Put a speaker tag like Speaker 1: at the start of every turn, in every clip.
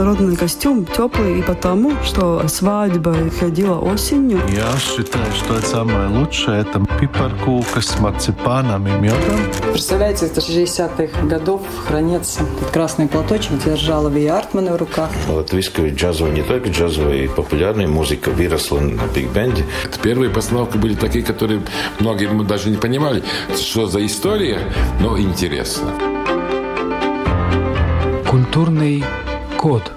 Speaker 1: народный костюм теплый и потому, что свадьба ходила осенью.
Speaker 2: Я считаю, что это самое лучшее. Это пипаркука с марципаном и медом.
Speaker 3: Представляете, это 60-х годов хранится. Этот красный платочек держала Ви Артмана в руках.
Speaker 4: Латвийская джазовая, не только джазовая, и популярная музыка выросла на биг-бенде.
Speaker 5: Первые постановки были такие, которые многие мы даже не понимали, что за история, но интересно.
Speaker 6: Культурный код.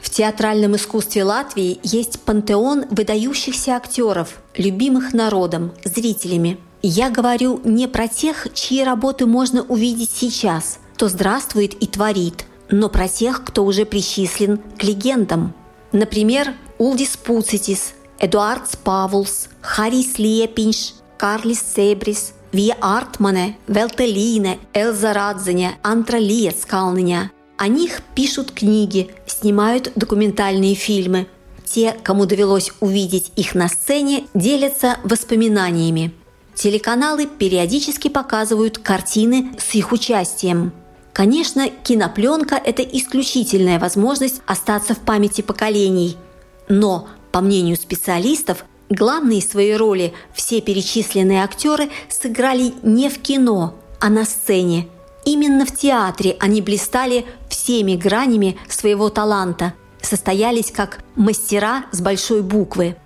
Speaker 7: В театральном искусстве Латвии есть пантеон выдающихся актеров, любимых народом, зрителями. Я говорю не про тех, чьи работы можно увидеть сейчас, кто здравствует и творит, но про тех, кто уже причислен к легендам. Например, Улдис Пуцитис, Эдуардс Павулс, Харис Лепинш, Карлис Себрис, Вия Артмане, Велтелине, Элза Радзеня, Антра Лиецкалныня. О них пишут книги, снимают документальные фильмы. Те, кому довелось увидеть их на сцене, делятся воспоминаниями. Телеканалы периодически показывают картины с их участием. Конечно, кинопленка – это исключительная возможность остаться в памяти поколений. Но, по мнению специалистов, главные свои роли все перечисленные актеры сыграли не в кино, а на сцене. Именно в театре они блистали всеми гранями своего таланта, состоялись как мастера с большой буквы.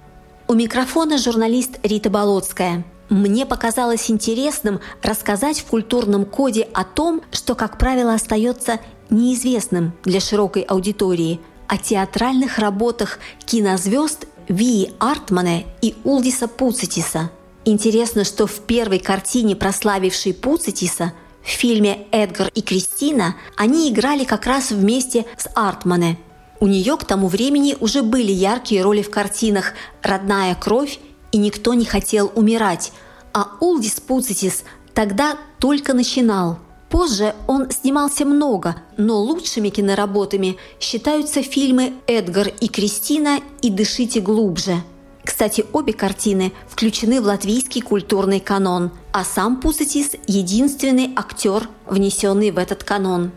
Speaker 7: У микрофона журналист Рита Болотская – мне показалось интересным рассказать в культурном коде о том, что, как правило, остается неизвестным для широкой аудитории, о театральных работах кинозвезд Ви Артмана и Улдиса Пуцитиса. Интересно, что в первой картине, прославившей Пуцитиса, в фильме «Эдгар и Кристина» они играли как раз вместе с Артмане. У нее к тому времени уже были яркие роли в картинах «Родная кровь» и никто не хотел умирать, а Улдис Пуцитис тогда только начинал. Позже он снимался много, но лучшими киноработами считаются фильмы «Эдгар и Кристина» и «Дышите глубже». Кстати, обе картины включены в латвийский культурный канон, а сам Пусатис – единственный актер, внесенный в этот канон.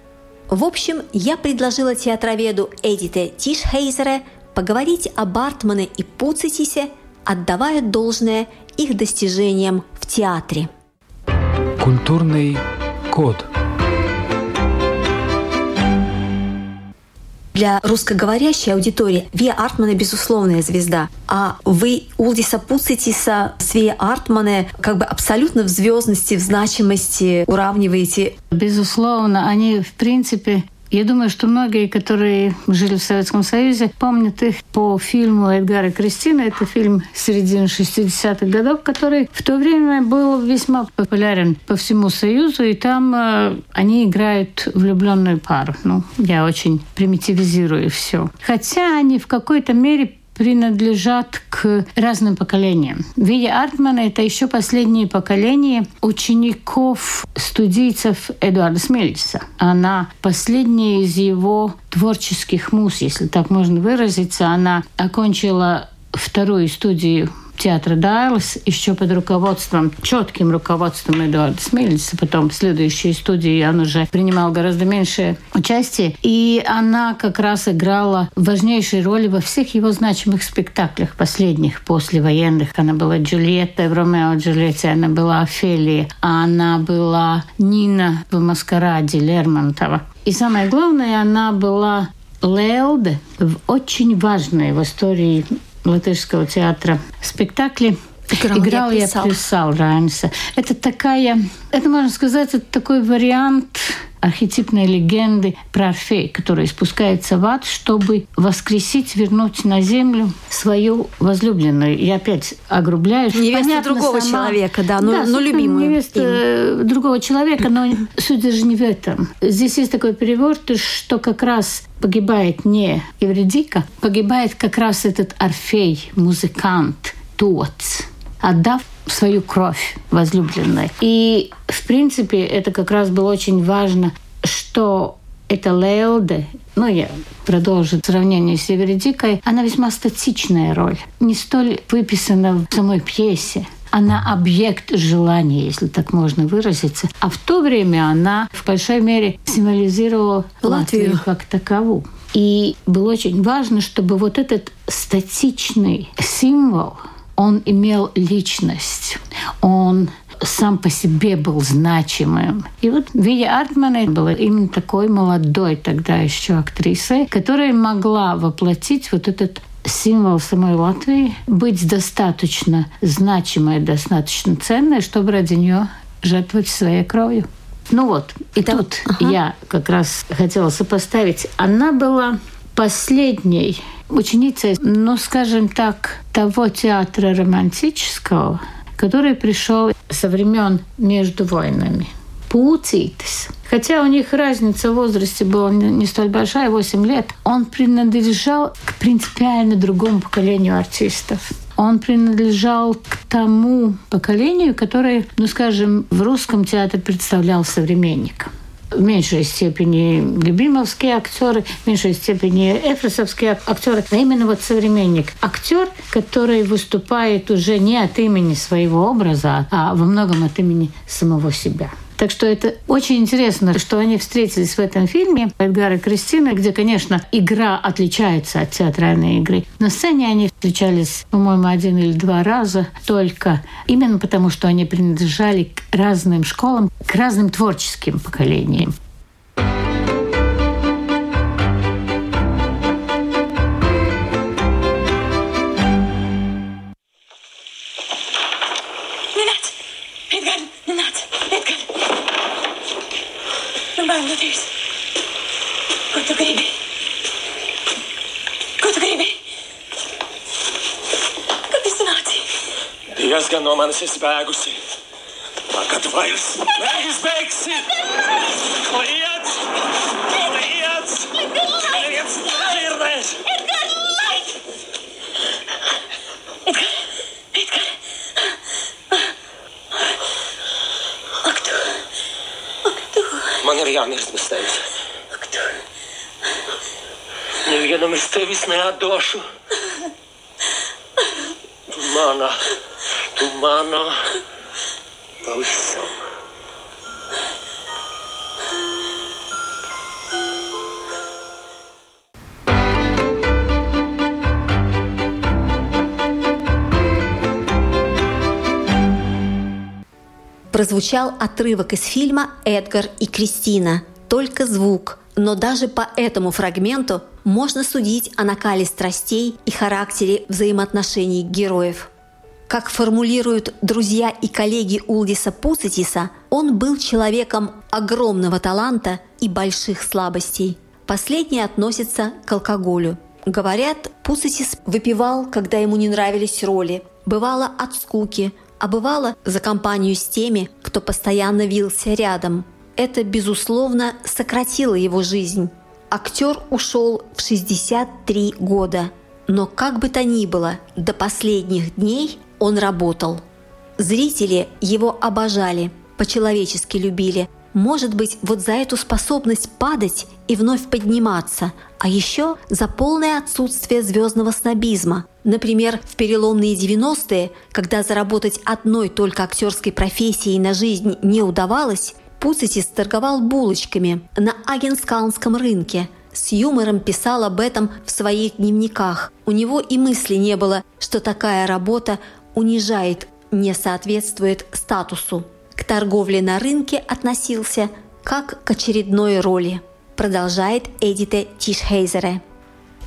Speaker 7: В общем, я предложила театроведу Эдите Тишхейзере поговорить о Бартмане и Пуцитисе – отдавая должное их достижениям в театре.
Speaker 6: Культурный код.
Speaker 7: Для русскоговорящей аудитории Вия Артмана – безусловная звезда. А вы Улдиса Пуцитиса с Вия Артмана как бы абсолютно в звездности, в значимости уравниваете?
Speaker 8: Безусловно, они, в принципе, я думаю, что многие, которые жили в Советском Союзе, помнят их по фильму Эдгара Кристина. Это фильм середины 60-х годов, который в то время был весьма популярен по всему Союзу. И там э, они играют влюбленную пару. Ну, я очень примитивизирую все. Хотя они в какой-то мере принадлежат к разным поколениям. Вия Артмана — это еще последнее поколение учеников, студийцев Эдуарда Смельца. Она последняя из его творческих муз, если так можно выразиться. Она окончила вторую студию театра Дайлас еще под руководством, четким руководством Эдуарда Смельница. Потом в следующей студии он уже принимал гораздо меньше участия. И она как раз играла важнейшие роли во всех его значимых спектаклях последних, послевоенных. Она была Джульетта в «Ромео и Джульетте», она была Офелия, она была Нина в «Маскараде» Лермонтова. И самое главное, она была Леоде в очень важной в истории латышского театра спектакли.
Speaker 7: Играл,
Speaker 8: Играл
Speaker 7: я
Speaker 8: я,
Speaker 7: писал.
Speaker 8: писал Райнса. Это такая, это можно сказать, это такой вариант архетипной легенды про Орфея, который спускается в ад, чтобы воскресить, вернуть на землю свою возлюбленную. Я опять огрубляю. Понятно,
Speaker 7: другого
Speaker 8: сама-
Speaker 7: человека, да, но- но
Speaker 8: собственно,
Speaker 7: любимую
Speaker 8: Невеста
Speaker 7: им.
Speaker 8: э, другого человека, но суть даже не в этом. Здесь есть такой переворот, что как раз погибает не Евредика, погибает как раз этот Орфей, музыкант, Тоц, отдав свою кровь возлюбленной. И, в принципе, это как раз было очень важно, что это Леоде, ну, я продолжу сравнение с Евредикой, она весьма статичная роль, не столь выписана в самой пьесе. она объект желания, если так можно выразиться. А в то время она в большой мере символизировала Латвию, Латвию как таковую. И было очень важно, чтобы вот этот статичный символ, он имел личность, он сам по себе был значимым. И вот Вия Артмана была именно такой молодой тогда еще актрисой, которая могла воплотить вот этот символ самой Латвии, быть достаточно значимой, достаточно ценной, чтобы ради нее жертвовать своей кровью. Ну вот, и тут ага. я как раз хотела сопоставить. Она была последней ученицей, ну, скажем так, того театра романтического, который пришел со времен между войнами. Пуцитис. Хотя у них разница в возрасте была не столь большая, 8 лет, он принадлежал к принципиально другому поколению артистов. Он принадлежал к тому поколению, которое, ну скажем, в русском театре представлял современником в меньшей степени любимовские актеры, в меньшей степени эфросовские актеры, а именно вот современник. Актер, который выступает уже не от имени своего образа, а во многом от имени самого себя. Так что это очень интересно, что они встретились в этом фильме Эдгар и Кристина, где, конечно, игра отличается от театральной игры. На сцене они встречались, по-моему, один или два раза только именно потому, что они принадлежали к разным школам, к разным творческим поколениям.
Speaker 9: Manis esi bēgusi. Tagad vairs neizbēgsi! Kliedz! Kliedz! Kliedz! Dzirdēs! Edgar, laik! Edgar! Edgar! Ak tu! Ak tu! Man ir jāmirst bez tevis. Ak tu! Nevienam es tevis neatdošu. Tu mana! Umana pavisam.
Speaker 7: Прозвучал отрывок из фильма «Эдгар и Кристина». Только звук. Но даже по этому фрагменту можно судить о накале страстей и характере взаимоотношений героев. Как формулируют друзья и коллеги Улдиса Пусатиса, он был человеком огромного таланта и больших слабостей. Последнее относится к алкоголю. Говорят, Пусатис выпивал, когда ему не нравились роли. Бывало от скуки, а бывало за компанию с теми, кто постоянно вился рядом. Это, безусловно, сократило его жизнь. Актер ушел в 63 года. Но как бы то ни было, до последних дней он работал. Зрители его обожали, по-человечески любили. Может быть, вот за эту способность падать и вновь подниматься, а еще за полное отсутствие звездного снобизма. Например, в переломные 90-е, когда заработать одной только актерской профессией на жизнь не удавалось, Пуцитис торговал булочками на Агенскалнском рынке – с юмором писал об этом в своих дневниках. У него и мысли не было, что такая работа унижает, не соответствует статусу. К торговле на рынке относился как к очередной роли, продолжает Эдите Тишхейзере.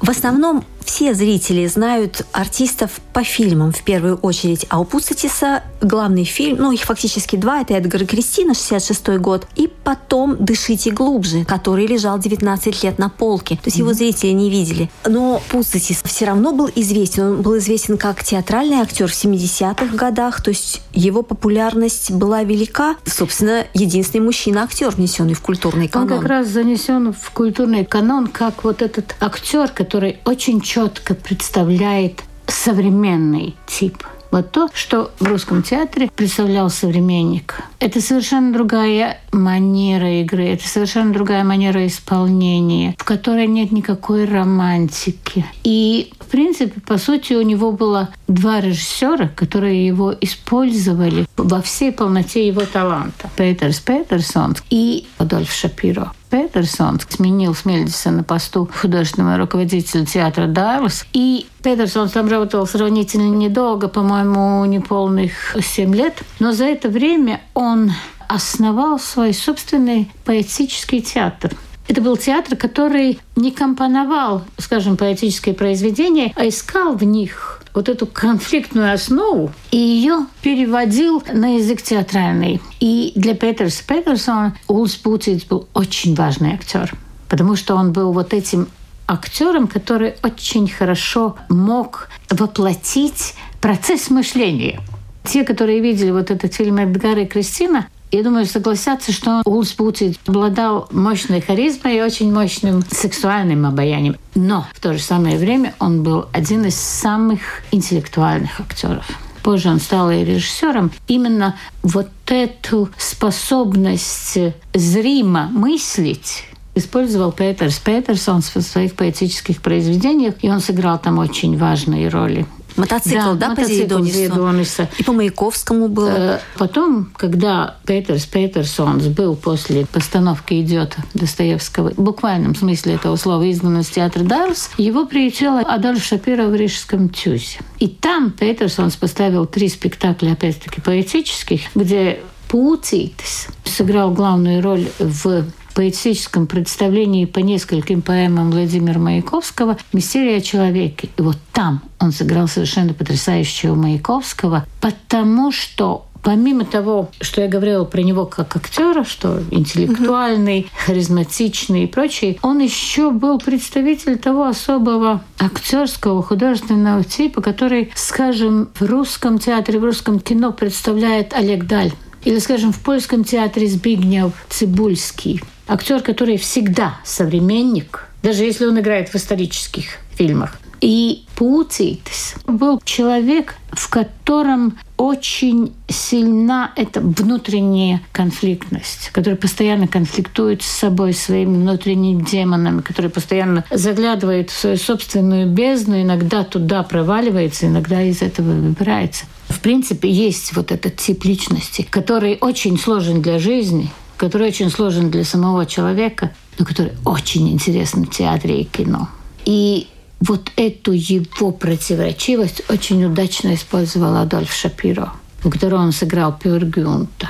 Speaker 7: В основном все зрители знают артистов по фильмам в первую очередь, а у Пусатиса главный фильм, ну их фактически два, это Эдгар и Кристина, 66 год, и потом «Дышите глубже», который лежал 19 лет на полке. То есть mm-hmm. его зрители не видели. Но Пусатис все равно был известен. Он был известен как театральный актер в 70-х годах, то есть его популярность была велика. Собственно, единственный мужчина-актер, внесенный в культурный канон.
Speaker 8: Он как раз занесен в культурный канон как вот этот актер, который очень четко представляет современный тип. Вот то, что в русском театре представлял современник Это совершенно другая манера игры, это совершенно другая манера исполнения, в которой нет никакой романтики. И, в принципе, по сути, у него было два режиссера, которые его использовали во всей полноте его таланта. Петерс Петерсон и Адольф Шапиро. Петерсон сменил Смельдиса на посту художественного руководителя театра Дарлс. И Петерсон там работал сравнительно недолго, по-моему, неполных 7 лет. Но за это время он основал свой собственный поэтический театр. Это был театр, который не компоновал, скажем, поэтические произведения, а искал в них вот эту конфликтную основу и ее переводил на язык театральный. И для Петерса Петерсона Улс Пуциц был очень важный актер, потому что он был вот этим актером, который очень хорошо мог воплотить процесс мышления. Те, которые видели вот этот фильм «Эдгар и Кристина», я думаю, согласятся, что Улс Пути обладал мощной харизмой и очень мощным сексуальным обаянием. Но в то же самое время он был один из самых интеллектуальных актеров. Позже он стал и режиссером. Именно вот эту способность зримо мыслить использовал Петерс Петерсон в своих поэтических произведениях, и он сыграл там очень важные роли.
Speaker 7: Мотоцикл, да, да по Зейдонису? И по Маяковскому было. Э,
Speaker 8: потом, когда Петерс Петерсонс был после постановки «Идиота» Достоевского, в буквальном смысле этого слова, изгнан из театра Дарс, его приютила Адольф Шапира в Рижском Тюзе. И там Петерсонс поставил три спектакля, опять-таки, поэтических, где Пуцитис сыграл главную роль в поэтическом представлении по нескольким поэмам Владимира Маяковского «Мистерия о человеке». И вот там он сыграл совершенно потрясающего Маяковского, потому что помимо того, что я говорила про него как актера, что интеллектуальный, угу. харизматичный и прочее, он еще был представитель того особого актерского художественного типа, который, скажем, в русском театре, в русском кино представляет Олег Даль. Или, скажем, в польском театре Збигнев Цибульский. Актер, который всегда современник, даже если он играет в исторических фильмах. И Пуцитис был человек, в котором очень сильна эта внутренняя конфликтность, который постоянно конфликтует с собой, своими внутренними демонами, который постоянно заглядывает в свою собственную бездну, иногда туда проваливается, иногда из этого выбирается. В принципе, есть вот этот тип личности, который очень сложен для жизни, который очень сложен для самого человека, но который очень интересен в театре и кино. И вот эту его противоречивость очень удачно использовал Адольф Шапиро, у которого он сыграл Пюргюнта.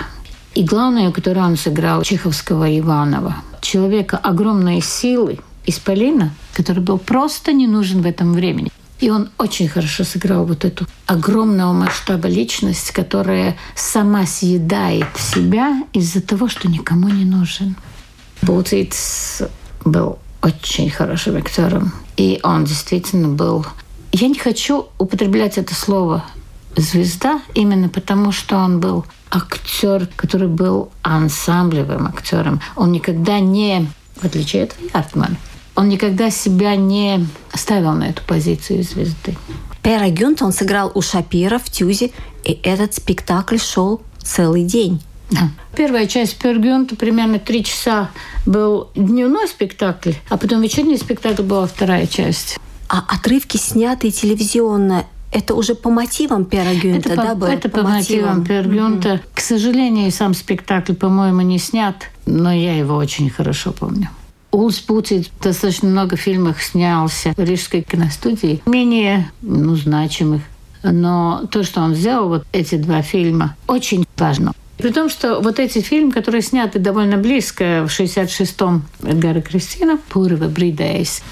Speaker 8: И главное, у которого он сыграл Чеховского Иванова. Человека огромной силы, исполина, который был просто не нужен в этом времени. И он очень хорошо сыграл вот эту огромного масштаба личность, которая сама съедает себя из-за того, что никому не нужен. Булциц был очень хорошим актером. И он действительно был... Я не хочу употреблять это слово «звезда» именно потому, что он был актер, который был ансамблевым актером. Он никогда не, в отличие от Яртмана, он никогда себя не ставил на эту позицию звезды.
Speaker 7: Пера Гюнт он сыграл у Шапира в Тюзе, и этот спектакль шел целый день.
Speaker 8: Да. Первая часть Пергюнта примерно три часа был дневной спектакль, а потом вечерний спектакль была вторая часть.
Speaker 7: А отрывки, снятые телевизионно, это уже по мотивам Пера Гюнта,
Speaker 8: это
Speaker 7: да,
Speaker 8: по, было? Это по, по мотивам, мотивам Пера Гюнта. Mm-hmm. К сожалению, сам спектакль, по-моему, не снят, но я его очень хорошо помню. Улс Путин достаточно много фильмов снялся в Рижской киностудии, менее ну, значимых. Но то, что он сделал, вот эти два фильма, очень важно. При том, что вот эти фильмы, которые сняты довольно близко, в 66-м Эдгара Кристина, «Пурва Бридейс».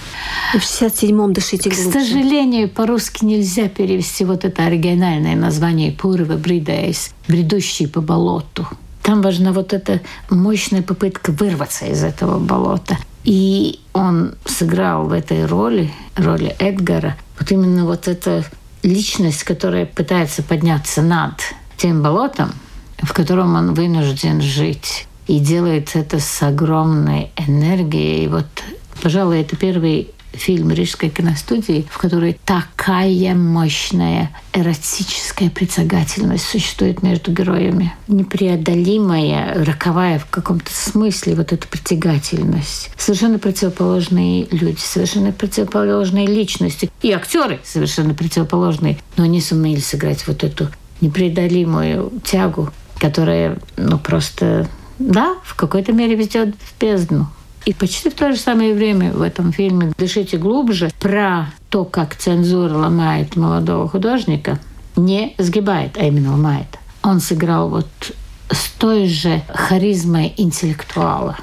Speaker 7: В 67-м «Дышите
Speaker 8: глубже». К сожалению, по-русски нельзя перевести вот это оригинальное название «Пурва Бридейс», «Бредущий по болоту». Там важна вот эта мощная попытка вырваться из этого болота. И он сыграл в этой роли, роли Эдгара, вот именно вот эта личность, которая пытается подняться над тем болотом, в котором он вынужден жить. И делает это с огромной энергией. И вот, пожалуй, это первый фильм Рижской киностудии, в которой такая мощная эротическая притягательность существует между героями. Непреодолимая, роковая в каком-то смысле вот эта притягательность. Совершенно противоположные люди, совершенно противоположные личности. И актеры совершенно противоположные. Но они сумели сыграть вот эту непреодолимую тягу, которая, ну, просто, да, в какой-то мере ведет в бездну. И почти в то же самое время в этом фильме «Дышите глубже» про то, как цензура ломает молодого художника, не сгибает, а именно ломает. Он сыграл вот с той же харизмой интеллектуала.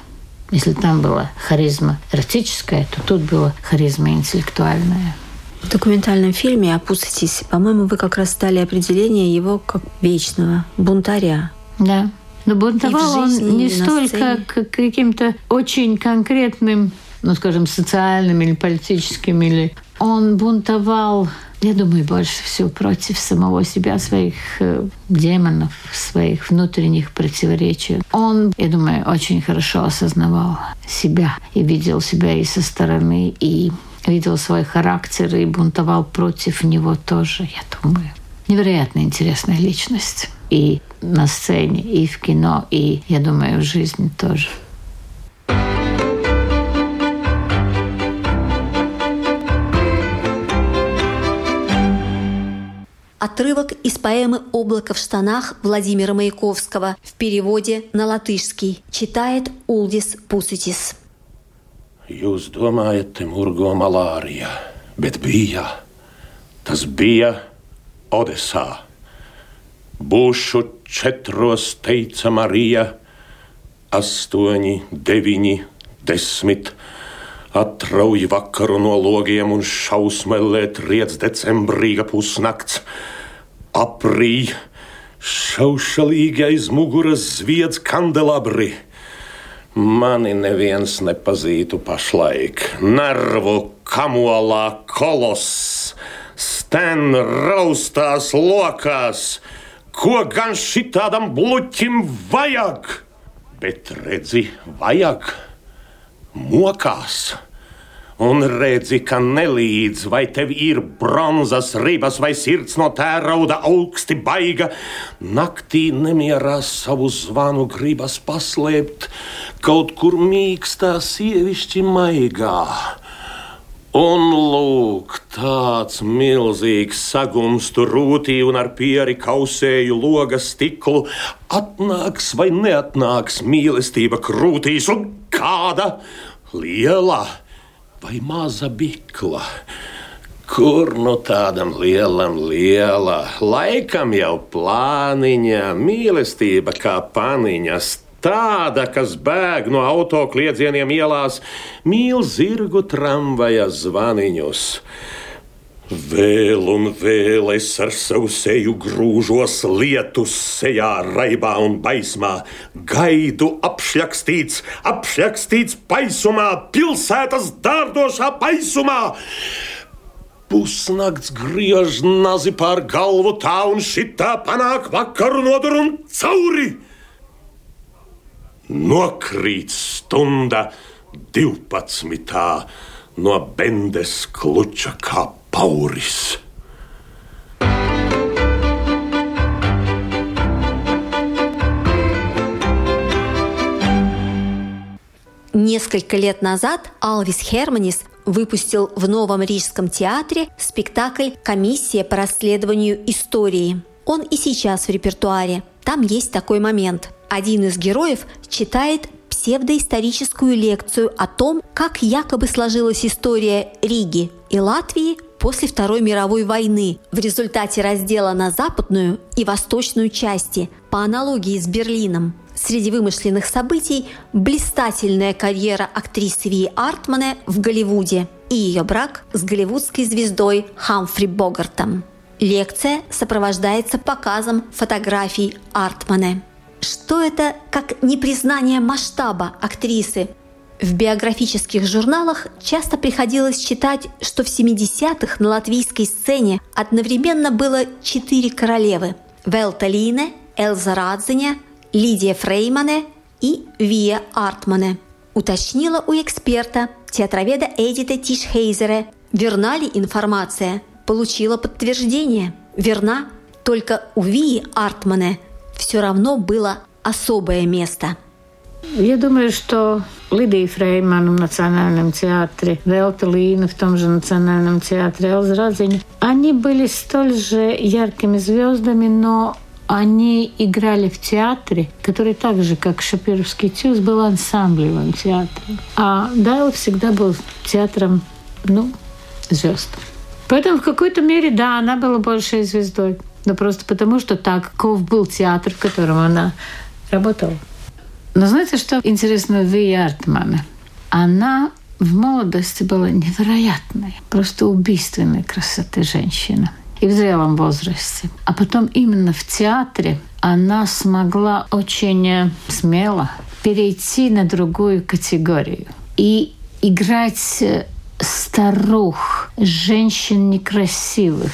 Speaker 8: Если там была харизма эротическая, то тут была харизма интеллектуальная.
Speaker 7: В документальном фильме «Опуститесь», по-моему, вы как раз стали определение его как вечного бунтаря.
Speaker 8: Да. Но бунтовал он не столько к каким-то очень конкретным, ну, скажем, социальным или политическим, или он бунтовал, я думаю, больше всего против самого себя, своих э, демонов, своих внутренних противоречий. Он, я думаю, очень хорошо осознавал себя и видел себя и со стороны, и видел свой характер и бунтовал против него тоже, я думаю. Невероятно интересная личность. И на сцене, и в кино, и, я думаю, в жизни тоже.
Speaker 7: Отрывок из поэмы «Облако в штанах» Владимира Маяковского в переводе на латышский читает Улдис Пуситис.
Speaker 10: Jūs domājat, te murgo malārija, bet bija, tas bija Odesā. Būšu četros, teica Marija, astoņi, deviņi, desmit. Atrauj vakaru no logiem un šausmēlē triec decembrīga pusnakts. Aprī, šaušalīgi aiz muguras zviedz kandelabri. Mani neviens nepazītu pašlaik. Nervu kamolā koloss, sten raustās lokās. Ko gan šitādam bluķim vajag? Bet redzi, vajag mokās. Un redzi, ka nelīdz, vai tev ir bronzas ribas vai sirds no tērauda augsti baiga. Naktī nemierā savu zvanu gribas paslēpt kaut kur mīkstā sievišķi maigā. Un lūk, tāds milzīgs sagums tur rūtī un ar pieri kausēju loga stiklu. Atnāks vai neatnāks mīlestība krūtīs, un kāda liela vai maza bikla. Kur nu tādam lielam, liela, laikam jau plāniņa, mīlestība kā paniņas Tāda, kas bēg no auto kliedzieniem ielās, mīl zirgu tramvaja zvaniņus. Vēl un vēl es ar savu seju grūžos lietus sejā, raibā un baismā. Gaidu apšakstīts, apšakstīts paisumā, pilsētas dārdošā paisumā. Pusnakts griež nazi pār galvu tā un šitā panāk vakaru nodur un cauri. Nokrīt stunda 12. no bendes kluča kā pauris.
Speaker 7: Несколько лет назад Алвис Херманис выпустил в Новом Рижском театре спектакль «Комиссия по расследованию истории». Он и сейчас в репертуаре. Там есть такой момент – один из героев читает псевдоисторическую лекцию о том, как якобы сложилась история Риги и Латвии после Второй мировой войны в результате раздела на западную и восточную части по аналогии с Берлином. Среди вымышленных событий блистательная карьера актрисы Ви Артмана в Голливуде и ее брак с голливудской звездой Хамфри Богартом. Лекция сопровождается показом фотографий Артмана. Что это как непризнание масштаба актрисы? В биографических журналах часто приходилось читать, что в 70-х на латвийской сцене одновременно было четыре королевы – Велта Лине, Элза Радзиня, Лидия Фреймане и Вия Артмане. Уточнила у эксперта театроведа Эдита Тишхейзера. Верна ли информация? Получила подтверждение. Верна. Только у Вии Артмана все равно было особое место.
Speaker 8: Я думаю, что Лидия Фрейман в Национальном театре, Велта Лина в том же Национальном театре, Элза Радзиня, они были столь же яркими звездами, но они играли в театре, который так же, как Шапировский тюз, был ансамблевым театром. А Дайл всегда был театром, ну, звезд. Поэтому в какой-то мере, да, она была большей звездой. Но просто потому, что таков был театр, в котором она работала. Но знаете, что интересно в Ви Артмана? Она в молодости была невероятной, просто убийственной красоты женщина и в зрелом возрасте. А потом именно в театре она смогла очень э, смело перейти на другую категорию и играть э, старух, женщин некрасивых,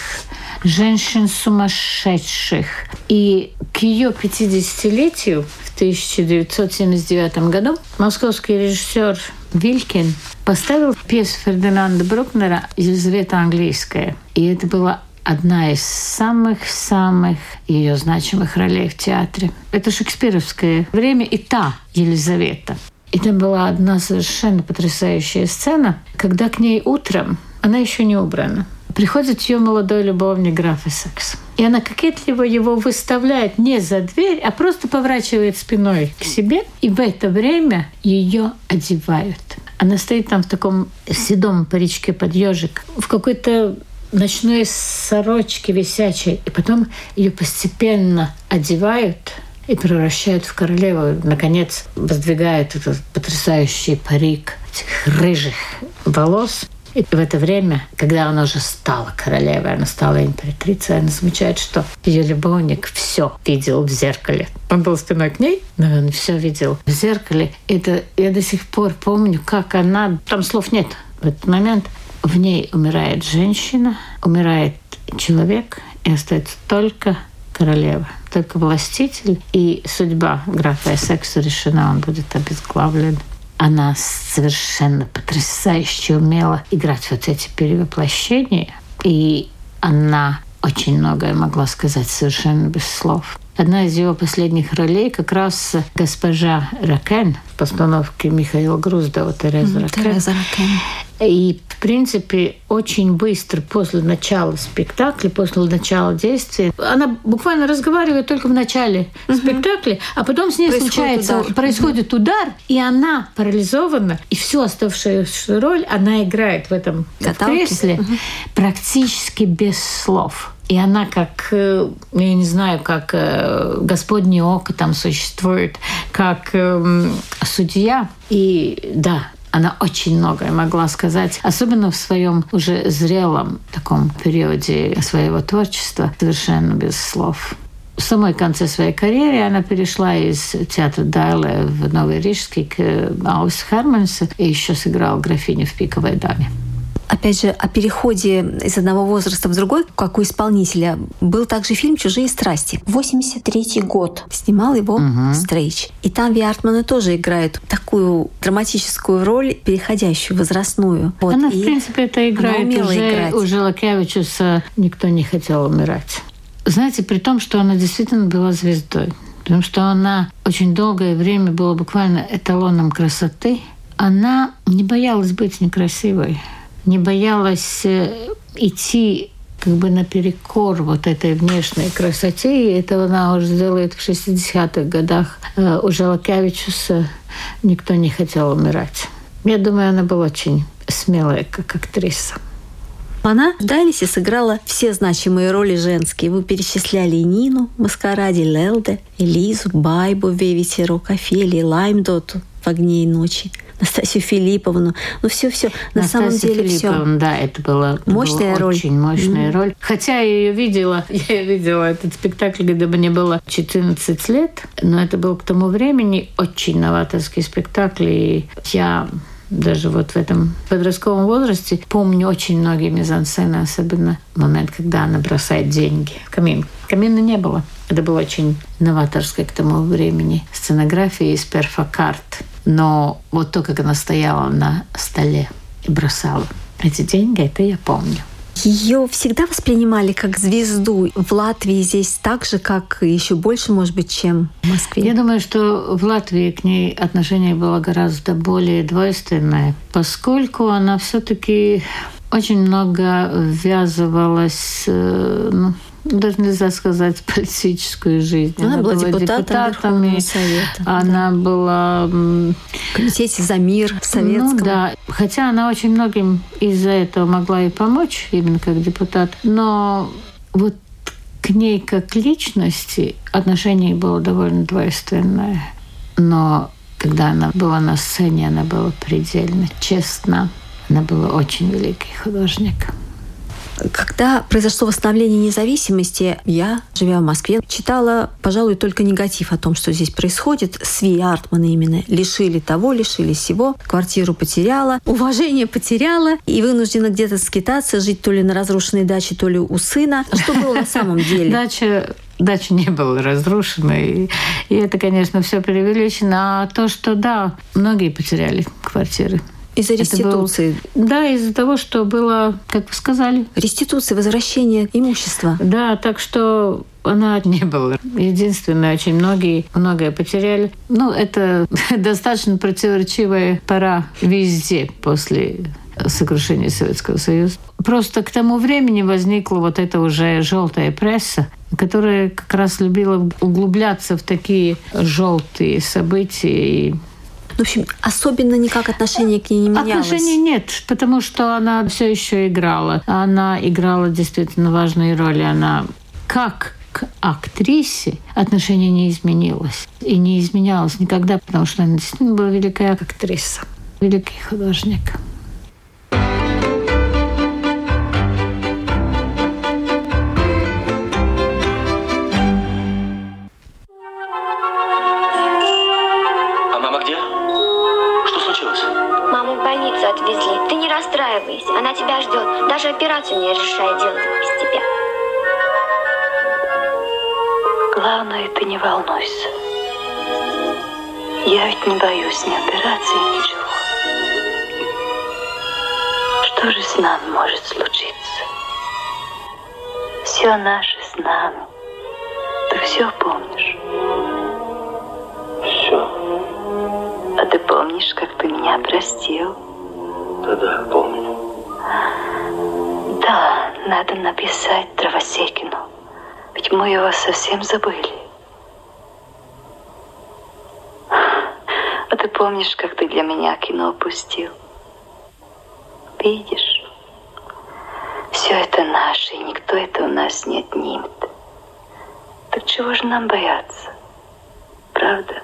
Speaker 8: женщин сумасшедших. И к ее 50-летию в 1979 году московский режиссер Вилькин поставил пьесу Фердинанда Брукнера «Елизавета английская». И это была одна из самых-самых ее значимых ролей в театре. Это шекспировское время и та Елизавета. И там была одна совершенно потрясающая сцена, когда к ней утром, она еще не убрана, приходит ее молодой любовник граф Эссекс. И она кокетливо его выставляет не за дверь, а просто поворачивает спиной к себе. И в это время ее одевают. Она стоит там в таком седом паричке под ежик, в какой-то ночной сорочке висячей, и потом ее постепенно одевают и превращают в королеву. Наконец, воздвигают этот потрясающий парик этих рыжих волос. И в это время, когда она уже стала королевой, она стала императрицей, она замечает, что ее любовник все видел в зеркале. Он был спиной к ней, но он все видел в зеркале. Это я до сих пор помню, как она... Там слов нет в этот момент. В ней умирает женщина, умирает человек, и остается только королева, только властитель. И судьба графа Эссекса решена, он будет обезглавлен. Она совершенно потрясающе умела играть вот эти перевоплощения. И она очень многое могла сказать совершенно без слов. Одна из его последних ролей как раз госпожа Ракен в постановке Михаила Груздова Тереза Ракен. Тереза Ракен. И, принципе, очень быстро после начала спектакля, после начала действия, она буквально разговаривает только в начале угу. спектакля, а потом с ней происходит случается, удар. происходит угу. удар, и она парализована, и всю оставшуюся роль она играет в этом в кресле угу. практически без слов. И она как, э, я не знаю, как э, Господне око там существует, как э, судья. И да, она очень многое могла сказать, особенно в своем уже зрелом таком периоде своего творчества, совершенно без слов. В самой конце своей карьеры она перешла из театра Дайла в Новый Рижский к Аус Херманса и еще сыграла графиню в «Пиковой даме»
Speaker 7: опять же, о переходе из одного возраста в другой, как у исполнителя, был также фильм «Чужие страсти». 83 год. Снимал его угу. Стрейч. И там Виартманы тоже играют такую драматическую роль, переходящую, возрастную.
Speaker 8: Вот. Она, и в принципе, это играет уже играть. у Желакевичуса «Никто не хотел умирать». Знаете, при том, что она действительно была звездой, потому что она очень долгое время была буквально эталоном красоты, она не боялась быть некрасивой не боялась э, идти как бы наперекор вот этой внешней красоте. И это она уже делает в 60-х годах. Э, у Жалакевичуса никто не хотел умирать. Я думаю, она была очень смелая как актриса.
Speaker 7: Она в Далисе сыграла все значимые роли женские. Вы перечисляли и Нину, Маскараде, Лелде, Элизу, Байбу, Вевитеру, Офелии, Лаймдоту в «Огне и ночи». Настасью Филипповну. Ну, все-все. На самом деле все.
Speaker 8: Да, это была мощная была роль. Очень мощная mm-hmm. роль. Хотя я ее видела, я видела этот спектакль, когда мне было 14 лет, но это был к тому времени очень новаторский спектакль, и я даже вот в этом подростковом возрасте помню очень многие мизансцены, особенно момент, когда она бросает деньги в камин. Камина не было. Это было очень новаторское к тому времени сценография из перфокарт Но вот то, как она стояла на столе и бросала эти деньги, это я помню.
Speaker 7: Ее всегда воспринимали как звезду. В Латвии здесь так же, как еще больше, может быть, чем в Москве.
Speaker 8: Я думаю, что в Латвии к ней отношение было гораздо более двойственное, поскольку она все-таки очень много ввязывалась э, ну, даже нельзя сказать политическую жизнь.
Speaker 7: Она, она была, была депутатом, депутатом Совета.
Speaker 8: Она да. была в
Speaker 7: комитете за мир в Советском.
Speaker 8: Ну, да, хотя она очень многим из-за этого могла и помочь, именно как депутат. Но вот к ней как личности отношение было довольно двойственное. Но когда она была на сцене, она была предельно честна. Она была очень великий художник.
Speaker 7: Когда произошло восстановление независимости, я, живя в Москве, читала, пожалуй, только негатив о том, что здесь происходит. Сви Артмана именно. Лишили того, лишили всего. Квартиру потеряла, уважение потеряла и вынуждена где-то скитаться, жить то ли на разрушенной даче, то ли у сына. А что было на самом деле?
Speaker 8: Дача дача не была разрушена. И, и это, конечно, все преувеличено. А то, что да, многие потеряли квартиры.
Speaker 7: Из-за реституции?
Speaker 8: Был, да, из-за того, что было, как вы сказали...
Speaker 7: Реституция, возвращение имущества.
Speaker 8: Да, так что она не была. Единственное, очень многие многое потеряли. Ну, это достаточно противоречивая пора везде после сокрушения Советского Союза. Просто к тому времени возникла вот эта уже желтая пресса, которая как раз любила углубляться в такие желтые события и
Speaker 7: в общем, особенно никак отношение к ней не менялось.
Speaker 8: Отношений нет, потому что она все еще играла. Она играла действительно важные роли. Она как к актрисе отношение не изменилось. И не изменялось никогда, потому что она действительно была великая актриса, великий художник.
Speaker 11: Даже операцию не решает делать без тебя.
Speaker 12: Главное, ты не волнуйся. Я ведь не боюсь ни операции, ничего. Что же с нами может случиться? Все наше с нами. Ты все помнишь?
Speaker 4: Все.
Speaker 12: А ты помнишь, как ты меня простил?
Speaker 4: Да-да, помню.
Speaker 12: Да, надо написать Дровосекину. Ведь мы его совсем забыли. А ты помнишь, как ты для меня кино опустил? Видишь? Все это наше, и никто это у нас не отнимет. Так чего же нам бояться? Правда?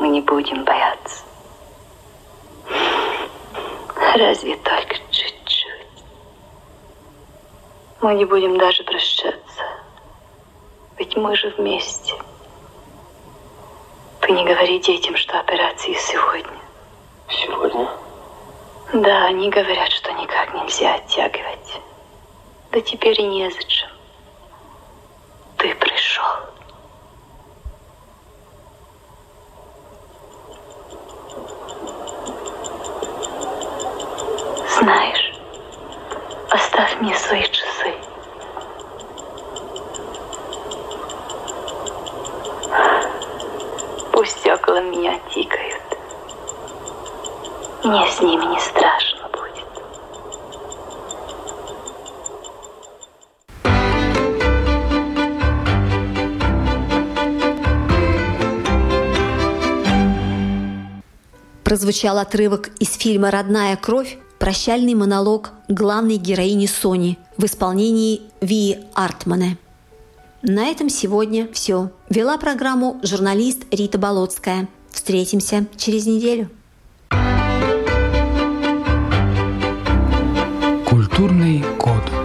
Speaker 12: Мы не будем бояться. Разве только чуть-чуть. Мы не будем даже прощаться. Ведь мы же вместе. Ты не говори детям, что операции сегодня.
Speaker 4: Сегодня?
Speaker 12: Да, они говорят, что никак нельзя оттягивать. Да теперь и незачем.
Speaker 7: Прозвучал отрывок из фильма «Родная кровь» прощальный монолог главной героини Сони в исполнении Ви Артмана. На этом сегодня все. Вела программу журналист Рита Болотская. Встретимся через неделю.
Speaker 6: Культурный код.